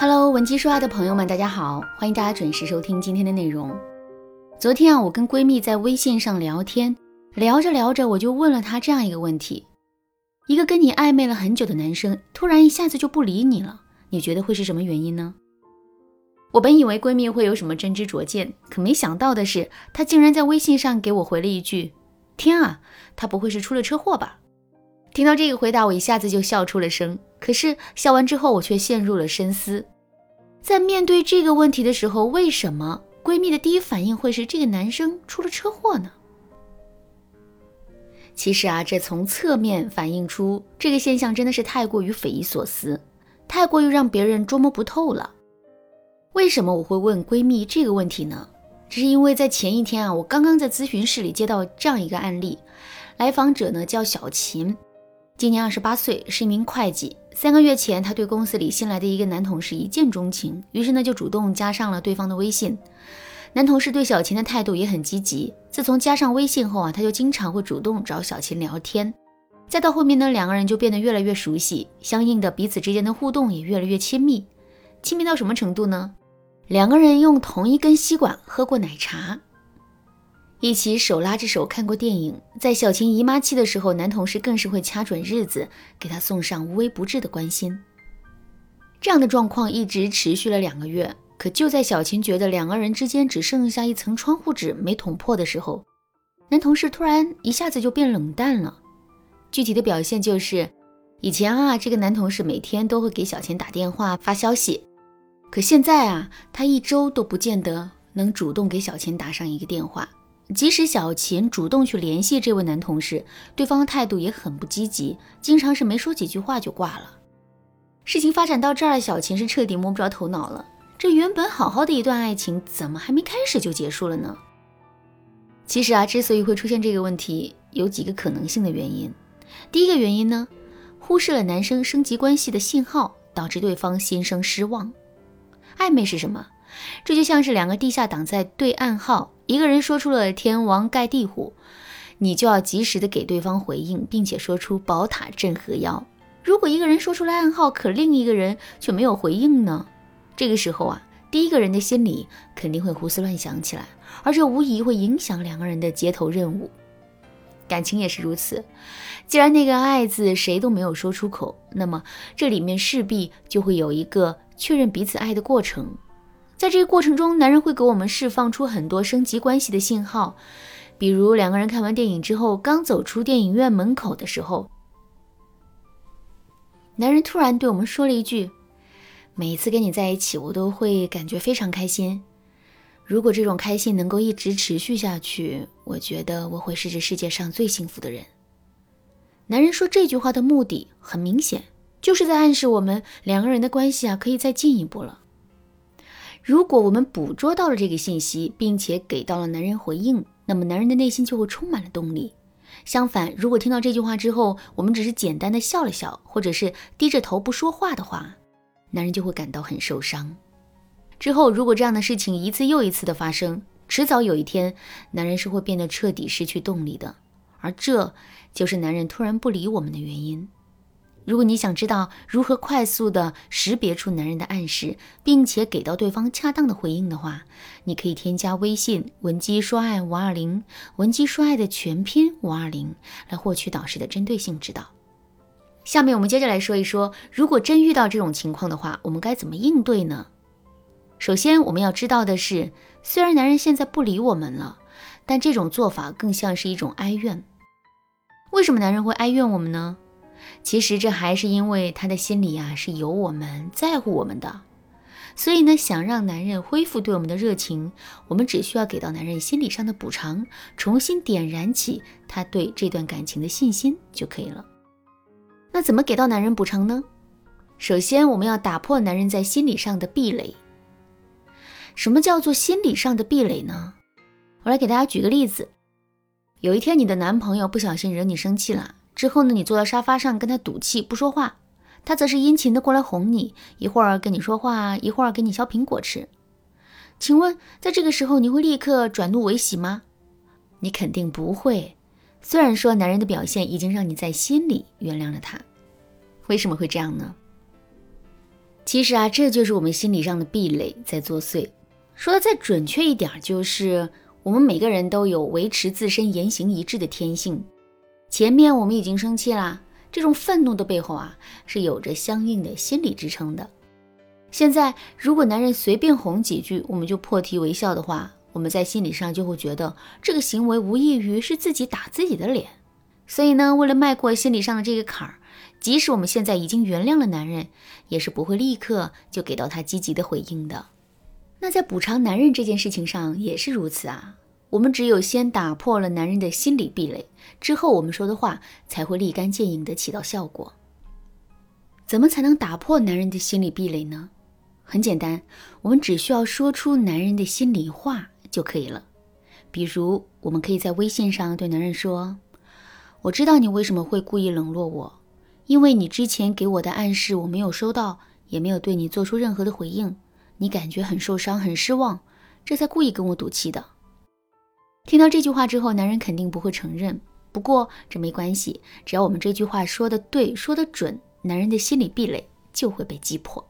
Hello，文姬说爱的朋友们，大家好，欢迎大家准时收听今天的内容。昨天啊，我跟闺蜜在微信上聊天，聊着聊着，我就问了她这样一个问题：一个跟你暧昧了很久的男生，突然一下子就不理你了，你觉得会是什么原因呢？我本以为闺蜜会有什么真知灼见，可没想到的是，她竟然在微信上给我回了一句：“天啊，他不会是出了车祸吧？”听到这个回答，我一下子就笑出了声。可是笑完之后，我却陷入了深思。在面对这个问题的时候，为什么闺蜜的第一反应会是这个男生出了车祸呢？其实啊，这从侧面反映出这个现象真的是太过于匪夷所思，太过于让别人捉摸不透了。为什么我会问闺蜜这个问题呢？这是因为在前一天啊，我刚刚在咨询室里接到这样一个案例，来访者呢叫小琴，今年二十八岁，是一名会计。三个月前，她对公司里新来的一个男同事一见钟情，于是呢就主动加上了对方的微信。男同事对小琴的态度也很积极。自从加上微信后啊，他就经常会主动找小琴聊天。再到后面呢，两个人就变得越来越熟悉，相应的彼此之间的互动也越来越亲密。亲密到什么程度呢？两个人用同一根吸管喝过奶茶，一起手拉着手看过电影。在小琴姨妈期的时候，男同事更是会掐准日子给她送上无微不至的关心。这样的状况一直持续了两个月。可就在小琴觉得两个人之间只剩下一层窗户纸没捅破的时候，男同事突然一下子就变冷淡了。具体的表现就是，以前啊，这个男同事每天都会给小琴打电话发消息。可现在啊，他一周都不见得能主动给小琴打上一个电话。即使小琴主动去联系这位男同事，对方的态度也很不积极，经常是没说几句话就挂了。事情发展到这儿，小琴是彻底摸不着头脑了。这原本好好的一段爱情，怎么还没开始就结束了呢？其实啊，之所以会出现这个问题，有几个可能性的原因。第一个原因呢，忽视了男生升级关系的信号，导致对方心生失望。暧昧是什么？这就像是两个地下党在对暗号，一个人说出了“天王盖地虎”，你就要及时的给对方回应，并且说出“宝塔镇河妖”。如果一个人说出了暗号，可另一个人却没有回应呢？这个时候啊，第一个人的心里肯定会胡思乱想起来，而这无疑会影响两个人的接头任务。感情也是如此，既然那个“爱”字谁都没有说出口，那么这里面势必就会有一个。确认彼此爱的过程，在这个过程中，男人会给我们释放出很多升级关系的信号，比如两个人看完电影之后，刚走出电影院门口的时候，男人突然对我们说了一句：“每一次跟你在一起，我都会感觉非常开心。如果这种开心能够一直持续下去，我觉得我会是这世界上最幸福的人。”男人说这句话的目的很明显。就是在暗示我们两个人的关系啊，可以再进一步了。如果我们捕捉到了这个信息，并且给到了男人回应，那么男人的内心就会充满了动力。相反，如果听到这句话之后，我们只是简单的笑了笑，或者是低着头不说话的话，男人就会感到很受伤。之后，如果这样的事情一次又一次的发生，迟早有一天，男人是会变得彻底失去动力的，而这就是男人突然不理我们的原因。如果你想知道如何快速的识别出男人的暗示，并且给到对方恰当的回应的话，你可以添加微信文姬说爱五二零，文姬说爱的全拼五二零，来获取导师的针对性指导。下面我们接着来说一说，如果真遇到这种情况的话，我们该怎么应对呢？首先，我们要知道的是，虽然男人现在不理我们了，但这种做法更像是一种哀怨。为什么男人会哀怨我们呢？其实这还是因为他的心里啊是有我们在乎我们的，所以呢，想让男人恢复对我们的热情，我们只需要给到男人心理上的补偿，重新点燃起他对这段感情的信心就可以了。那怎么给到男人补偿呢？首先，我们要打破男人在心理上的壁垒。什么叫做心理上的壁垒呢？我来给大家举个例子：有一天，你的男朋友不小心惹你生气了。之后呢，你坐到沙发上跟他赌气不说话，他则是殷勤的过来哄你，一会儿跟你说话，一会儿给你削苹果吃。请问，在这个时候你会立刻转怒为喜吗？你肯定不会。虽然说男人的表现已经让你在心里原谅了他，为什么会这样呢？其实啊，这就是我们心理上的壁垒在作祟。说的再准确一点，就是我们每个人都有维持自身言行一致的天性。前面我们已经生气啦，这种愤怒的背后啊，是有着相应的心理支撑的。现在，如果男人随便哄几句，我们就破涕为笑的话，我们在心理上就会觉得这个行为无异于是自己打自己的脸。所以呢，为了迈过心理上的这个坎儿，即使我们现在已经原谅了男人，也是不会立刻就给到他积极的回应的。那在补偿男人这件事情上也是如此啊。我们只有先打破了男人的心理壁垒，之后我们说的话才会立竿见影的起到效果。怎么才能打破男人的心理壁垒呢？很简单，我们只需要说出男人的心里话就可以了。比如，我们可以在微信上对男人说：“我知道你为什么会故意冷落我，因为你之前给我的暗示我没有收到，也没有对你做出任何的回应，你感觉很受伤、很失望，这才故意跟我赌气的。”听到这句话之后，男人肯定不会承认。不过这没关系，只要我们这句话说的对、说的准，男人的心理壁垒就会被击破。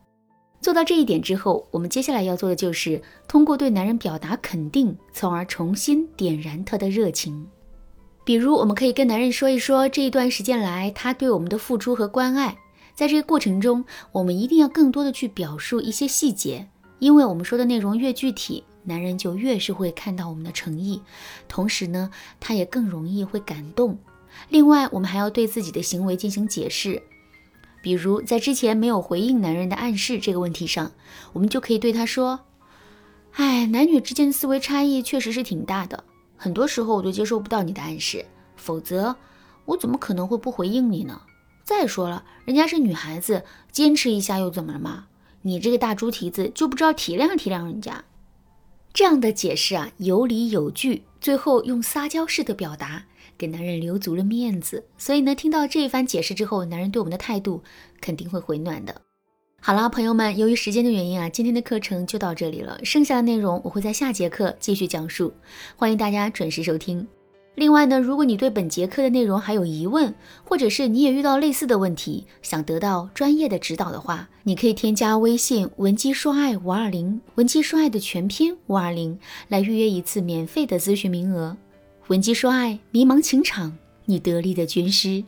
做到这一点之后，我们接下来要做的就是通过对男人表达肯定，从而重新点燃他的热情。比如，我们可以跟男人说一说这一段时间来他对我们的付出和关爱。在这个过程中，我们一定要更多的去表述一些细节，因为我们说的内容越具体，男人就越是会看到我们的诚意，同时呢，他也更容易会感动。另外，我们还要对自己的行为进行解释。比如在之前没有回应男人的暗示这个问题上，我们就可以对他说：“哎，男女之间的思维差异确实是挺大的，很多时候我都接收不到你的暗示，否则我怎么可能会不回应你呢？再说了，人家是女孩子，坚持一下又怎么了嘛？你这个大猪蹄子就不知道体谅体谅人家。”这样的解释啊，有理有据，最后用撒娇式的表达。给男人留足了面子，所以呢，听到这一番解释之后，男人对我们的态度肯定会回暖的。好啦，朋友们，由于时间的原因啊，今天的课程就到这里了，剩下的内容我会在下节课继续讲述，欢迎大家准时收听。另外呢，如果你对本节课的内容还有疑问，或者是你也遇到类似的问题，想得到专业的指导的话，你可以添加微信文姬说爱五二零，文姬说爱的全拼五二零，来预约一次免费的咨询名额。文姬说爱，迷茫情场，你得力的军师。